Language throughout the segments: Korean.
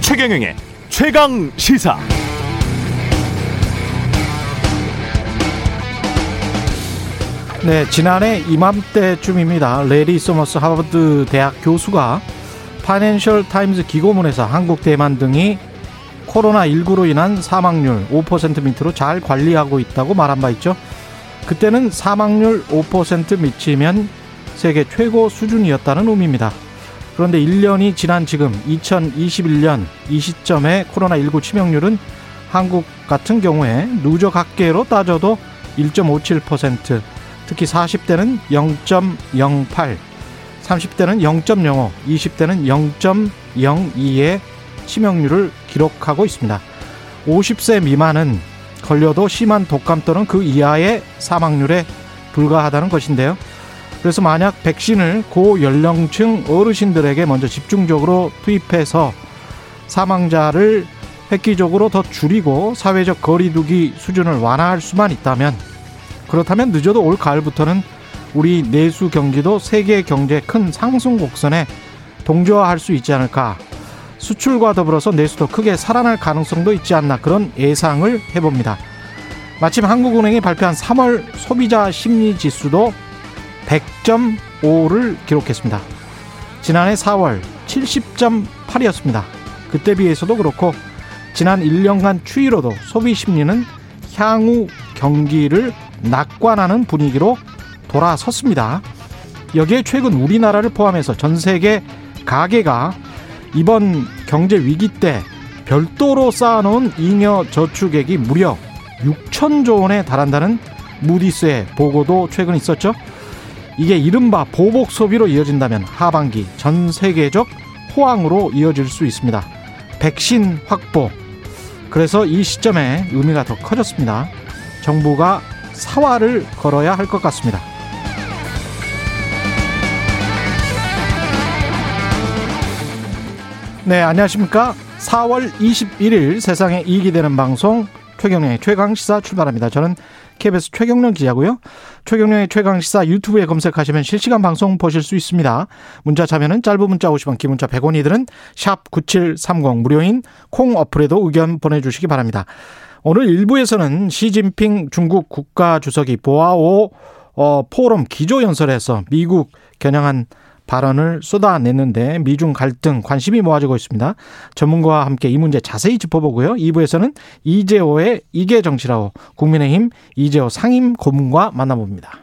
최경영의 최강 시사. 네, 지난해 이맘때쯤입니다. 래리 서머스 하버드 대학 교수가 파이낸셜 타임즈 기고문에서 한국, 대만 등이 코로나19로 인한 사망률 5% 밑으로 잘 관리하고 있다고 말한 바 있죠. 그때는 사망률 5% 밑이면 세계 최고 수준이었다는 의미입니다. 그런데 1년이 지난 지금 2021년 이 시점에 코로나19 치명률은 한국 같은 경우에 누적 학계로 따져도 1.57%, 특히 40대는 0.08, 30대는 0.05, 20대는 0.02의 치명률을 기록하고 있습니다. 50세 미만은 걸려도 심한 독감 또는 그 이하의 사망률에 불과하다는 것인데요. 그래서 만약 백신을 고연령층 어르신들에게 먼저 집중적으로 투입해서 사망자를 획기적으로 더 줄이고 사회적 거리두기 수준을 완화할 수만 있다면 그렇다면 늦어도 올 가을부터는 우리 내수 경기도 세계 경제 큰 상승 곡선에 동조화할 수 있지 않을까. 수출과 더불어서 내수도 크게 살아날 가능성도 있지 않나 그런 예상을 해봅니다. 마침 한국은행이 발표한 3월 소비자 심리 지수도 100.5를 기록했습니다. 지난해 4월 70.8이었습니다. 그때 비해서도 그렇고 지난 1년간 추이로도 소비 심리는 향후 경기를 낙관하는 분위기로 돌아섰습니다. 여기에 최근 우리나라를 포함해서 전 세계 가계가 이번 경제 위기 때 별도로 쌓아놓은 잉여 저축액이 무려 6천조 원에 달한다는 무디스의 보고도 최근 있었죠. 이게 이른바 보복 소비로 이어진다면 하반기 전 세계적 호황으로 이어질 수 있습니다. 백신 확보. 그래서 이 시점에 의미가 더 커졌습니다. 정부가 사활을 걸어야 할 것 같습니다. 네, 안녕하십니까. 4월 21일 세상에 이익이 되는 방송 최경련의 최강시사 출발합니다. 저는 KBS 최경련 기자고요. 최경련의 최강시사 유튜브에 검색하시면 실시간 방송 보실 수 있습니다. 문자 참여는 짧은 문자 50원, 긴 문자 100원이들은 샵9730 무료인 콩 어플에도 의견 보내주시기 바랍니다. 오늘 1부에서는 시진핑 중국 국가주석이 보아오 어, 포럼 기조연설에서 미국 겨냥한 발언을 쏟아냈는데 미중 갈등 관심이 모아지고 있습니다. 전문가와 함께 이 문제 자세히 짚어보고요. 2부에서는 이재오의 이게 정치라고 국민의힘 이재오 상임 고문과 만나봅니다.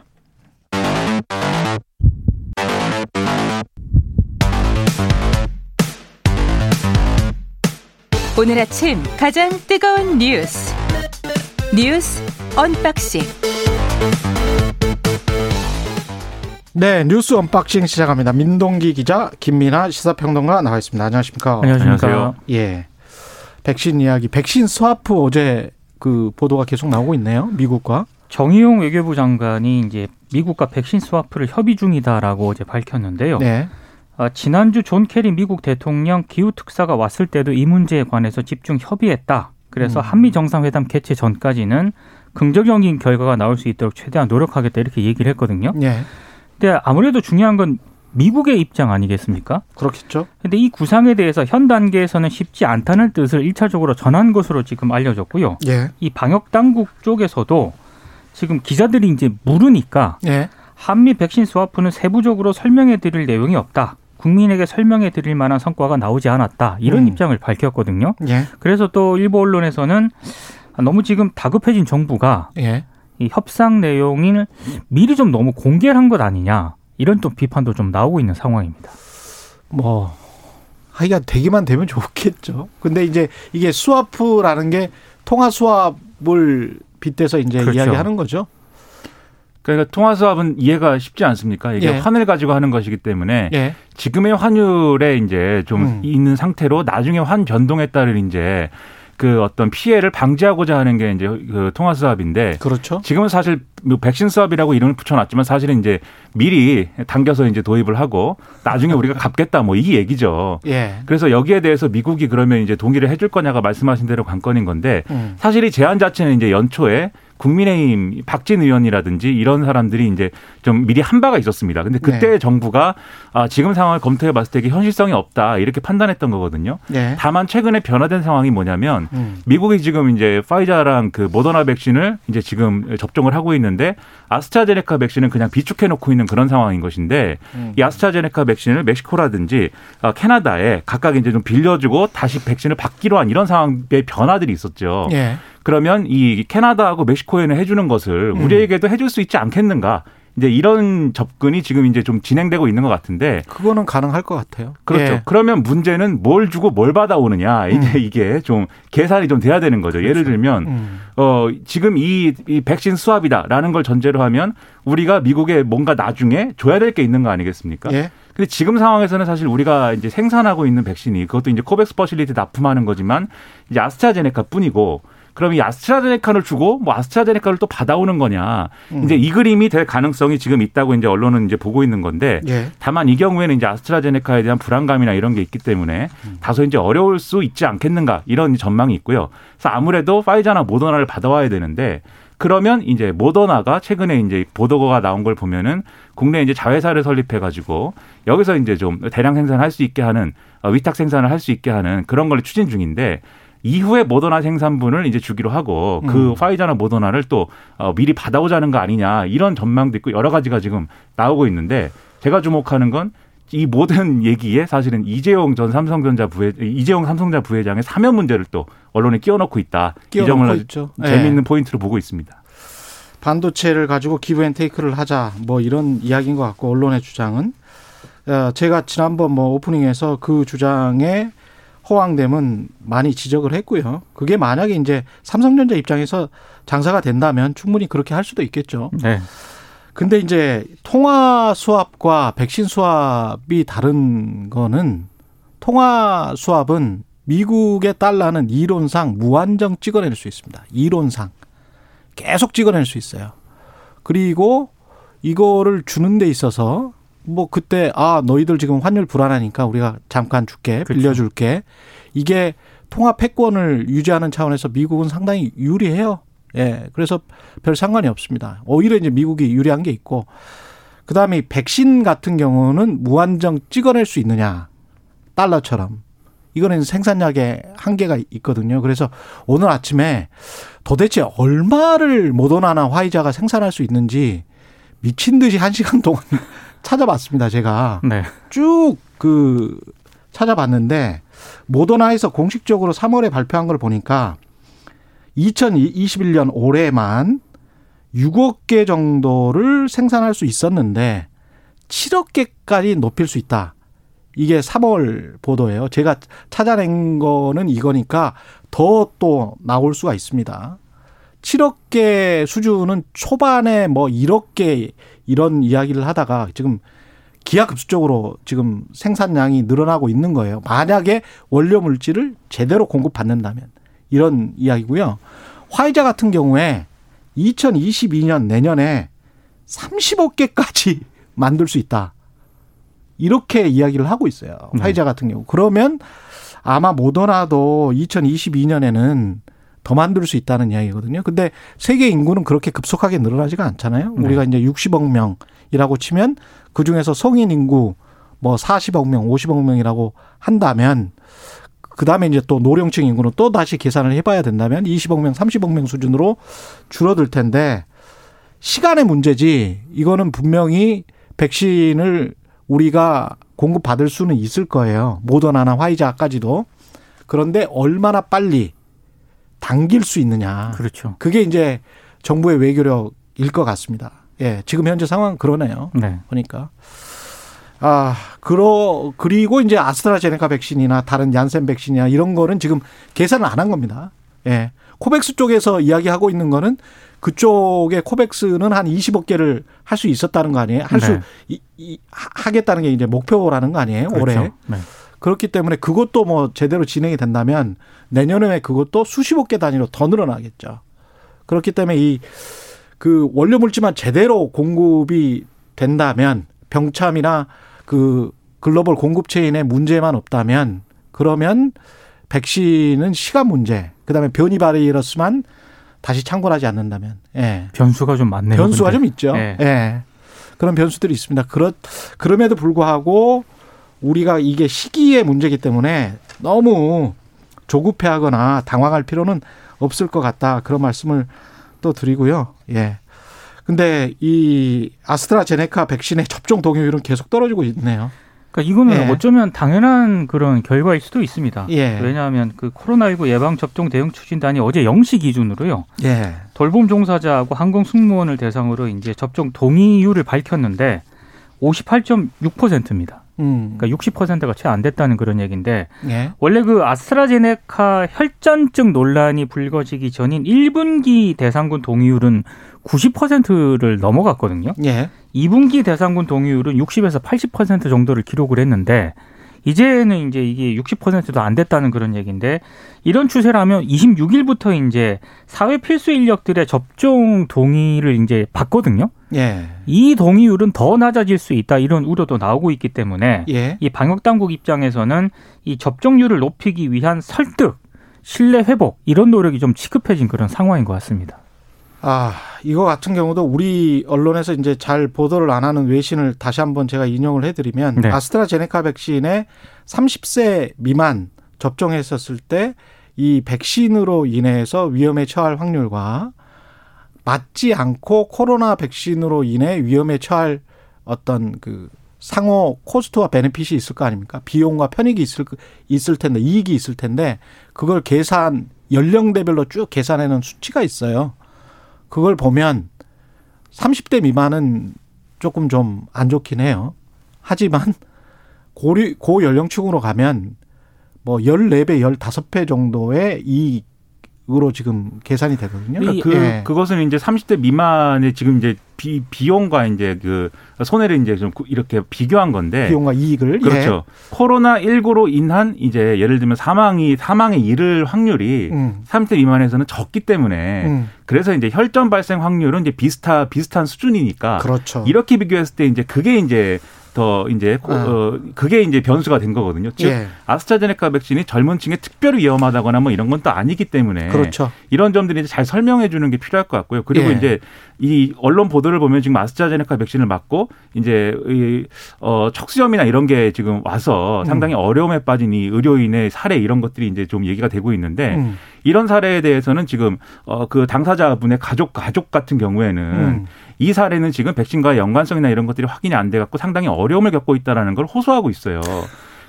오늘 아침 가장 뜨거운 뉴스 뉴스 unboxing 네, 뉴스 unboxing 시작합니다. 민동기 기자, 김민아 시사평론가 나와 있습니다. 안녕하십니까? 안녕하십니까? 예. 백신 이야기, 백신 스와프 어제 그 보도가 계속 나오고 있네요. 미국과. 정의용 외교부 장관이 이제 미국과 백신 스와프를 협의 중이다라고 어제 밝혔는데요. 네. 아, 지난주 존 케리 미국 대통령 기후 특사가 왔을 때도 이 문제에 관해서 집중 협의했다. 그래서 음. 한미 정상회담 개최 전까지는 긍정적인 결과가 나올 수 있도록 최대한 노력하겠다 이렇게 얘기를 했거든요. 예. 근데 아무래도 중요한 건 미국의 입장 아니겠습니까? 그렇겠죠. 근데 이 구상에 대해서 현 단계에서는 쉽지 않다는 뜻을 일차적으로 전한 것으로 지금 알려졌고요. 예. 이 방역 당국 쪽에서도 지금 기자들이 이제 물으니까 예. 한미 백신 스와프는 세부적으로 설명해 드릴 내용이 없다. 국민에게 설명해 드릴 만한 성과가 나오지 않았다. 이런 음. 입장을 밝혔거든요. 예. 그래서 또 일부 언론에서는 너무 지금 다급해진 정부가 예. 이 협상 내용을 미리 좀 너무 공개를 한 것 아니냐. 이런 또 비판도 좀 나오고 있는 상황입니다. 뭐 하여간 되기만 되면 좋겠죠. 근데 이제 이게 스와프라는 게 통화 수합을 빗대서 이제 그렇죠. 이야기하는 거죠. 그러니까 통화 수합은 이해가 쉽지 않습니까? 이게 예. 환을 가지고 하는 것이기 때문에 예. 지금의 환율에 이제 좀 음. 있는 상태로 나중에 환 변동에 따른 이제 그 어떤 피해를 방지하고자 하는 게 이제 그 통화 수합인데 그렇죠. 지금은 사실 뭐 백신 수합이라고 이름을 붙여놨지만 사실은 이제 미리 당겨서 이제 도입을 하고 나중에 우리가 갚겠다 뭐 이 얘기죠. 예. 그래서 여기에 대해서 미국이 그러면 이제 동의를 해줄 거냐가 말씀하신 대로 관건인 건데 음. 사실 이 제안 자체는 이제 연초에 국민의힘 박진 의원이라든지 이런 사람들이 이제 좀 미리 한 바가 있었습니다. 근데 그때 네. 정부가 아, 지금 상황을 검토해 봤을 때 이게 현실성이 없다 이렇게 판단했던 거거든요. 네. 다만 최근에 변화된 상황이 뭐냐면 음. 미국이 지금 이제 파이자랑 그 모더나 백신을 이제 지금 접종을 하고 있는데 아스트라제네카 백신은 그냥 비축해 놓고 있는 그런 상황인 것인데 음. 이 아스트라제네카 백신을 멕시코라든지 어, 캐나다에 각각 이제 좀 빌려주고 다시 백신을 받기로 한 이런 상황의 변화들이 있었죠. 예. 그러면 이 캐나다하고 멕시코에는 해주는 것을 음. 우리에게도 해줄 수 있지 않겠는가? 이제 이런 접근이 지금 이제 좀 진행되고 있는 것 같은데 그거는 가능할 것 같아요. 그렇죠. 예. 그러면 문제는 뭘 주고 뭘 받아오느냐 이제 음. 이게 좀 계산이 좀 돼야 되는 거죠. 예를 들면 음. 어 지금 이, 이 백신 수합이다라는 걸 전제로 하면 우리가 미국에 뭔가 나중에 줘야 될 게 있는 거 아니겠습니까? 예. 근데 지금 상황에서는 사실 우리가 이제 생산하고 있는 백신이 그것도 이제 COVAX facility 납품하는 거지만 이제 아스트라제네카 뿐이고 그럼 이 아스트라제네카를 주고 뭐 아스트라제네카를 또 받아오는 거냐 음. 이제 이 그림이 될 가능성이 지금 있다고 이제 언론은 이제 보고 있는 건데 예. 다만 이 경우에는 이제 아스트라제네카에 대한 불안감이나 이런 게 있기 때문에 다소 이제 어려울 수 있지 않겠는가 이런 전망이 있고요. 그래서 아무래도 화이자나 모더나를 받아와야 되는데 그러면 이제 모더나가 최근에 이제 보도가 나온 걸 보면은 국내 이제 자회사를 설립해 가지고 여기서 이제 좀 대량 생산할 수 있게 하는 어, 위탁 생산을 할 수 있게 하는 그런 걸 추진 중인데 이후에 모더나 생산분을 이제 주기로 하고 그 음. 파이자나 모더나를 또 어, 미리 받아오자는 거 아니냐 이런 전망도 있고 여러 가지가 지금 나오고 있는데 제가 주목하는 건 이 모든 얘기에 사실은 이재용 전 삼성전자 부회 이재용 삼성전자 부회장의 사면 문제를 또 언론에 끼워넣고 있다. 이 끼워놓고 점을 있죠. 예. 재미있는 포인트로 보고 있습니다. 반도체를 가지고 기브앤테이크를 하자 뭐 이런 이야기인 것 같고 언론의 주장은 어, 제가 지난번 뭐 오프닝에서 그 주장의 허황됨은 많이 지적을 했고요. 그게 만약에 이제 삼성전자 입장에서 장사가 된다면 충분히 그렇게 할 수도 있겠죠. 네. 근데 이제 통화 수합과 백신 수합이 다른 거는 통화 수합은 미국의 달러는 이론상 무한정 찍어낼 수 있습니다. 이론상 계속 찍어낼 수 있어요. 그리고 이거를 주는 데 있어서 뭐 그때 아 너희들 지금 환율 불안하니까 우리가 잠깐 줄게 그렇죠. 빌려줄게 이게 통화 패권을 유지하는 차원에서 미국은 상당히 유리해요. 예, 그래서 별 상관이 없습니다. 오히려 이제 미국이 유리한 게 있고 그 다음에 백신 같은 경우는 무한정 찍어낼 수 있느냐 달러처럼 이거는 생산량의 한계가 있거든요. 그래서 오늘 아침에 도대체 얼마를 모더나나 화이자가 생산할 수 있는지 미친 듯이 한 시간 동안 찾아봤습니다. 제가 네. 쭉그 찾아봤는데 모더나에서 공식적으로 3월에 발표한 걸 보니까 2021년 올해만 6억 개 정도를 생산할 수 있었는데 7억 개까지 높일 수 있다. 이게 3월 보도예요. 제가 찾아낸 거는 이거니까 더 또 나올 수가 있습니다. 7억 개 수준은 초반에 뭐 1억 개 이런 이야기를 하다가 지금 기하급수적으로 지금 생산량이 늘어나고 있는 거예요. 만약에 원료 물질을 제대로 공급받는다면 이런 이야기고요. 화이자 같은 경우에 2022년 내년에 30억 개까지 만들 수 있다. 이렇게 이야기를 하고 있어요. 네. 화이자 같은 경우. 그러면 아마 모더나도 2022년에는 더 만들 수 있다는 이야기거든요. 근데 세계 인구는 그렇게 급속하게 늘어나지가 않잖아요. 네. 우리가 이제 60억 명이라고 치면 그 중에서 성인 인구 뭐 40억 명, 50억 명이라고 한다면 그 다음에 이제 또 노령층 인구는 또 다시 계산을 해봐야 된다면 20억 명, 30억 명 수준으로 줄어들 텐데 시간의 문제지 이거는 분명히 백신을 우리가 공급받을 수는 있을 거예요. 모더나나 화이자까지도. 그런데 얼마나 빨리 당길 수 있느냐. 그렇죠. 그게 이제 정부의 외교력일 것 같습니다. 예, 지금 현재 상황은 그러네요. 네. 보니까. 아, 그러, 그리고 이제 아스트라제네카 백신이나 다른 얀센 백신이나 이런 거는 지금 계산을 안 한 겁니다. 예. 코백스 쪽에서 이야기하고 있는 거는 그쪽에 코백스는 한 20억 개를 할 수 있었다는 거 아니에요? 할수 네. 하- 하겠다는 게 이제 목표라는 거 아니에요? 올해. 그렇죠. 네. 그렇기 때문에 그것도 뭐 제대로 진행이 된다면 내년에 그것도 수십억 개 단위로 더 늘어나겠죠. 그렇기 때문에 이 그 원료 물질만 제대로 공급이 된다면 병참이나 그 글로벌 공급 체인에 문제만 없다면 그러면 백신은 시간 문제, 그다음에 변이 바이러스만 다시 창궐하지 않는다면. 예. 변수가 좀 많네요. 변수가 근데. 좀 있죠. 예. 예. 그런 변수들이 있습니다. 그렇 그럼에도 불구하고 우리가 이게 시기의 문제이기 때문에 너무 조급해하거나 당황할 필요는 없을 것 같다. 그런 말씀을 또 드리고요. 예. 근데 이 아스트라제네카 백신의 접종 동의율은 계속 떨어지고 있네요. 그러니까 이거는 예. 어쩌면 당연한 그런 결과일 수도 있습니다. 예. 왜냐하면 그 코로나19 예방 접종 대응 추진단이 어제 0시 기준으로요. 예. 돌봄 종사자하고 항공 승무원을 대상으로 이제 접종 동의율을 밝혔는데 58.6%입니다. 음. 그러니까 60%가 채 안 됐다는 그런 얘기인데 예. 원래 그 아스트라제네카 혈전증 논란이 불거지기 전인 1분기 대상군 동의율은 90%를 넘어갔거든요. 예. 2분기 대상군 동의율은 60에서 80% 정도를 기록을 했는데 이제는 이제 이게 60%도 안 됐다는 그런 얘기인데 이런 추세라면 26일부터 이제 사회 필수 인력들의 접종 동의를 이제 받거든요. 예. 이 동의율은 더 낮아질 수 있다 이런 우려도 나오고 있기 때문에 예. 이 방역 당국 입장에서는 이 접종률을 높이기 위한 설득, 신뢰 회복 이런 노력이 좀 시급해진 그런 상황인 것 같습니다. 아, 이거 같은 경우도 우리 언론에서 이제 잘 보도를 안 하는 외신을 다시 한번 제가 인용을 해드리면 네. 아스트라제네카 백신에 30세 미만 접종했었을 때 이 백신으로 인해서 위험에 처할 확률과 맞지 않고 코로나 백신으로 인해 위험에 처할 어떤 그 상호 코스트와 베네핏이 있을 거 아닙니까? 비용과 편익이 있을 있을 텐데 이익이 있을 텐데 그걸 계산 연령대별로 쭉 계산해놓은 수치가 있어요. 그걸 보면 30대 미만은 조금 좀 안 좋긴 해요. 하지만 고리, 고 연령층으로 가면 뭐 14배, 15배 정도의 이익 으로 지금 계산이 되거든요. 그러니까 그 예. 그것은 이제 30대 미만의 지금 이제 비 비용과 이제 그 손해를 이제 좀 이렇게 비교한 건데 비용과 이익을 그렇죠. 코로나 19로 인한 이제 예를 들면 사망이 사망에 이를 확률이 예. 음. 30대 미만에서는 적기 때문에 음. 그래서 이제 혈전 발생 확률은 이제 비슷하 비슷한 수준이니까 그렇죠. 이렇게 비교했을 때 이제 그게 이제 더 이제 고- 아. 어, 그게 이제 변수가 된 거거든요. 즉 예. 아스트라제네카 백신이 젊은 층에 특별히 위험하다거나 뭐 이런 건 또 아니기 때문에 그렇죠. 이런 점들이 이제 잘 설명해 주는 게 필요할 것 같고요. 그리고 예. 이제 이 언론 보도를 보면 지금 아스트라제네카 백신을 맞고 이제 이 어, 척수염이나 이런 게 지금 와서 음. 상당히 어려움에 빠진 이 의료인의 사례 이런 것들이 이제 좀 얘기가 되고 있는데 음. 이런 사례에 대해서는 지금 어, 그 당사자분의 가족 가족 같은 경우에는 음. 이 사례는 지금 백신과 연관성이나 이런 것들이 확인이 안 돼 갖고 상당히 어려움을 겪고 있다라는 걸 호소하고 있어요.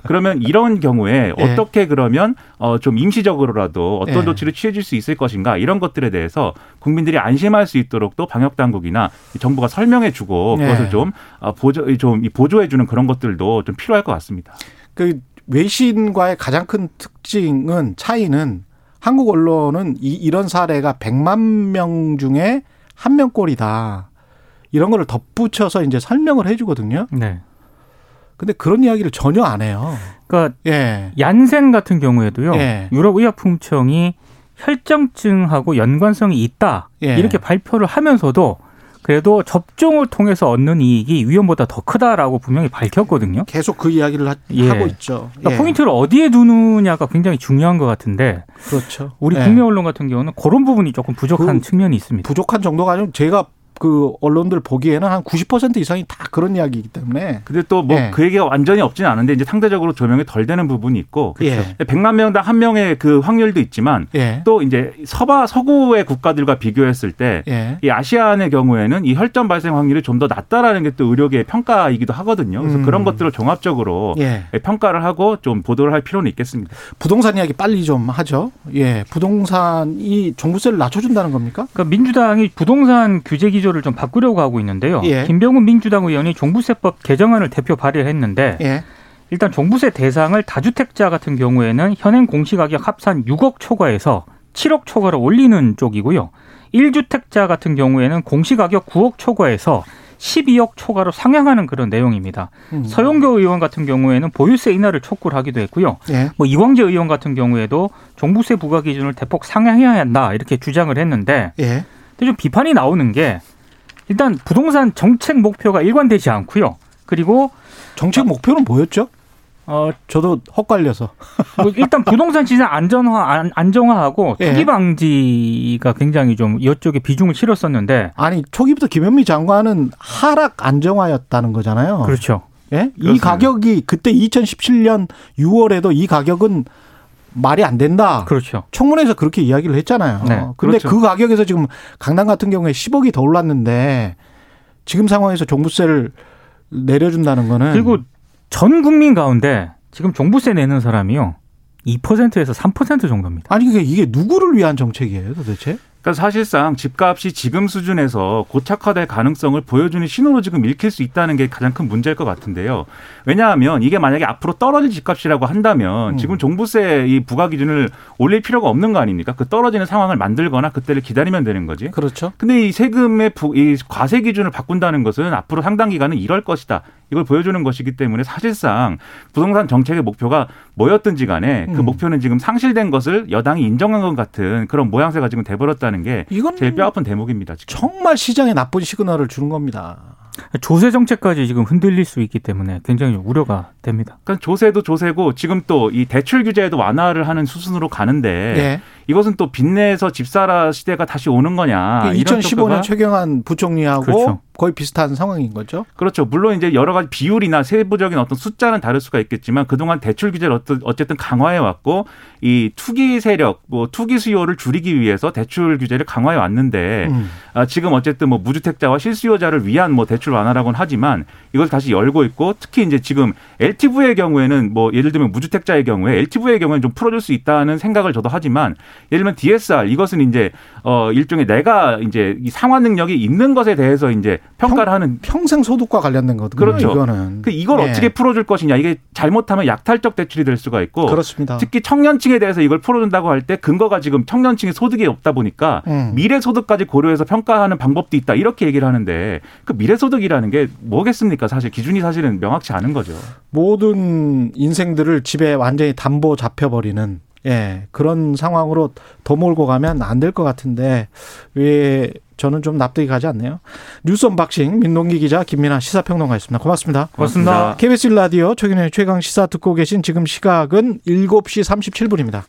그러면 이런 경우에 예. 어떻게 그러면 어 좀 임시적으로라도 어떤 예. 조치를 취해질 수 있을 것인가 이런 것들에 대해서 국민들이 안심할 수 있도록 또 방역 당국이나 정부가 설명해주고 예. 그것을 좀 어, 보조 좀 보조해주는 그런 것들도 좀 필요할 것 같습니다. 그 외신과의 가장 큰 특징은 차이는 한국 언론은 이, 이런 사례가 100만 명 중에 한 명꼴이다. 이런 거를 덧붙여서 이제 설명을 해주거든요. 네. 근데 그런 이야기를 전혀 안 해요. 그러니까 예. 얀센 같은 경우에도요. 예. 유럽 의약품청이 혈전증하고 연관성이 있다 예. 이렇게 발표를 하면서도 그래도 접종을 통해서 얻는 이익이 위험보다 더 크다라고 분명히 밝혔거든요. 계속 그 이야기를 하, 예. 고 있죠. 그러니까 예. 포인트를 어디에 두느냐가 굉장히 중요한 것 같은데 그렇죠. 우리 예. 국내 언론 같은 경우는 그런 부분이 조금 부족한 그 측면이 있습니다. 부족한 정도가 아니고 제가 그 언론들 보기에는 한 90% 이상이 다 그런 이야기이기 때문에 근데 또뭐 예. 그 얘기가 완전히 없지는 않은데 이제 상대적으로 조명이 덜 되는 부분이 있고 예. 100만 명당 한 명의 그 확률도 있지만 예. 또 이제 서바 서구의 국가들과 비교했을 때 예. 이 아시안의 경우에는 이 혈전 발생 확률이 좀 더 낮다라는 게 또 의료계의 평가이기도 하거든요. 그래서 음. 그런 것들을 종합적으로 예. 평가를 하고 좀 보도를 할 필요는 있겠습니다. 부동산 이야기 빨리 좀 하죠. 예. 부동산이 종부세를 낮춰준다는 겁니까? 그러니까 민주당이 부동산 규제 기조 를 좀 바꾸려고 하고 있는데요. 예. 김병훈 민주당 의원이 종부세법 개정안을 대표 발의했는데 예. 일단 종부세 대상을 다주택자 같은 경우에는 현행 공시가격 합산 6억 초과에서 7억 초과로 올리는 쪽이고요. 1주택자 같은 경우에는 공시가격 9억 초과에서 12억 초과로 상향하는 그런 내용입니다. 음. 서영교 의원 같은 경우에는 보유세 인하를 촉구를 하기도 했고요. 예. 뭐 이광재 의원 같은 경우에도 종부세 부과 기준을 대폭 상향해야 한다 이렇게 주장을 했는데 예. 근데 좀 비판이 나오는 게 일단 부동산 정책 목표가 일관되지 않고요. 그리고 정책 목표는 뭐였죠? 어, 저도 헛갈려서. 뭐 일단 부동산 시장 안전화 안, 안정화하고 예. 투기 방지가 굉장히 좀 이쪽에 비중을 실었었는데 아니 초기부터 김현미 장관은 하락 안정화였다는 거잖아요. 그렇죠. 예? 이 그렇습니다. 가격이 그때 2017년 6월에도 이 가격은 말이 안 된다. 그렇죠. 청문회에서 그렇게 이야기를 했잖아요. 네, 근데 그렇죠. 그 가격에서 지금 강남 같은 경우에 10억이 더 올랐는데 지금 상황에서 종부세를 내려준다는 거는 그리고 전 국민 가운데 지금 종부세 내는 사람이요. 2%에서 3% 정도입니다. 아니 그게 이게 누구를 위한 정책이에요, 도대체? 그러니까 사실상 집값이 지금 수준에서 고착화될 가능성을 보여주는 신호로 지금 읽힐 수 있다는 게 가장 큰 문제일 것 같은데요. 왜냐하면 이게 만약에 앞으로 떨어질 집값이라고 한다면 음. 지금 종부세 이 부과 기준을 올릴 필요가 없는 거 아닙니까? 그 떨어지는 상황을 만들거나 그때를 기다리면 되는 거지. 그렇죠. 근데 이 세금의 부, 이 과세 기준을 바꾼다는 것은 앞으로 상당 기간은 이럴 것이다. 이걸 보여주는 것이기 때문에 사실상 부동산 정책의 목표가 뭐였든지 간에 그 음. 목표는 지금 상실된 것을 여당이 인정한 것 같은 그런 모양새가 지금 돼버렸다는 게 이건 제일 뼈아픈 대목입니다. 지금. 정말 시장에 나쁜 시그널을 주는 겁니다. 조세 정책까지 지금 흔들릴 수 있기 때문에 굉장히 우려가 됩니다. 그러니까 조세도 조세고 지금 또 이 대출 규제에도 완화를 하는 수순으로 가는데 예. 이것은 또 빚내서 집사라 시대가 다시 오는 거냐 이런 2015년 평가가 최경환 부총리하고 그렇죠. 거의 비슷한 상황인 거죠. 그렇죠. 물론 이제 여러 가지 비율이나 세부적인 어떤 숫자는 다를 수가 있겠지만 그동안 대출 규제를 어쨌든 강화해 왔고 이 투기 세력, 뭐 투기 수요를 줄이기 위해서 대출 규제를 강화해 왔는데 음. 아, 지금 어쨌든 뭐 무주택자와 실수요자를 위한 뭐 대출 완화라고는 하지만 이걸 다시 열고 있고 특히 이제 지금 LTV의 경우에는 뭐 예를 들면 무주택자의 경우에 LTV의 경우에는 좀 풀어줄 수 있다는 생각을 저도 하지만 예를 들면 DSR 이것은 이제 어 일종의 내가 이제 이 상환 능력이 있는 것에 대해서 이제 평가를 하는 평생 소득과 관련된 거거든요. 그렇죠. 이거는. 그 이걸 예. 어떻게 풀어줄 것이냐 이게 잘못하면 약탈적 대출이 될 수가 있고 그렇습니다. 특히 청년층에 대해서 이걸 풀어준다고 할 때 근거가 지금 청년층의 소득이 없다 보니까 음. 미래 소득까지 고려해서 평가하는 방법도 있다 이렇게 얘기를 하는데 그 미래 소득이라는 게 뭐겠습니까? 사실 기준이 사실은 명확치 않은 거죠. 모든 인생들을 집에 완전히 담보 잡혀버리는 예 그런 상황으로 더 몰고 가면 안 될 것 같은데 왜 저는 좀 납득이 가지 않네요. 뉴스 unboxing 민동기 기자 김민아 시사평론가였습니다. 고맙습니다. 고맙습니다. KBS 라디오 최경영의 최강 시사 듣고 계신 지금 시각은 7시 37분입니다.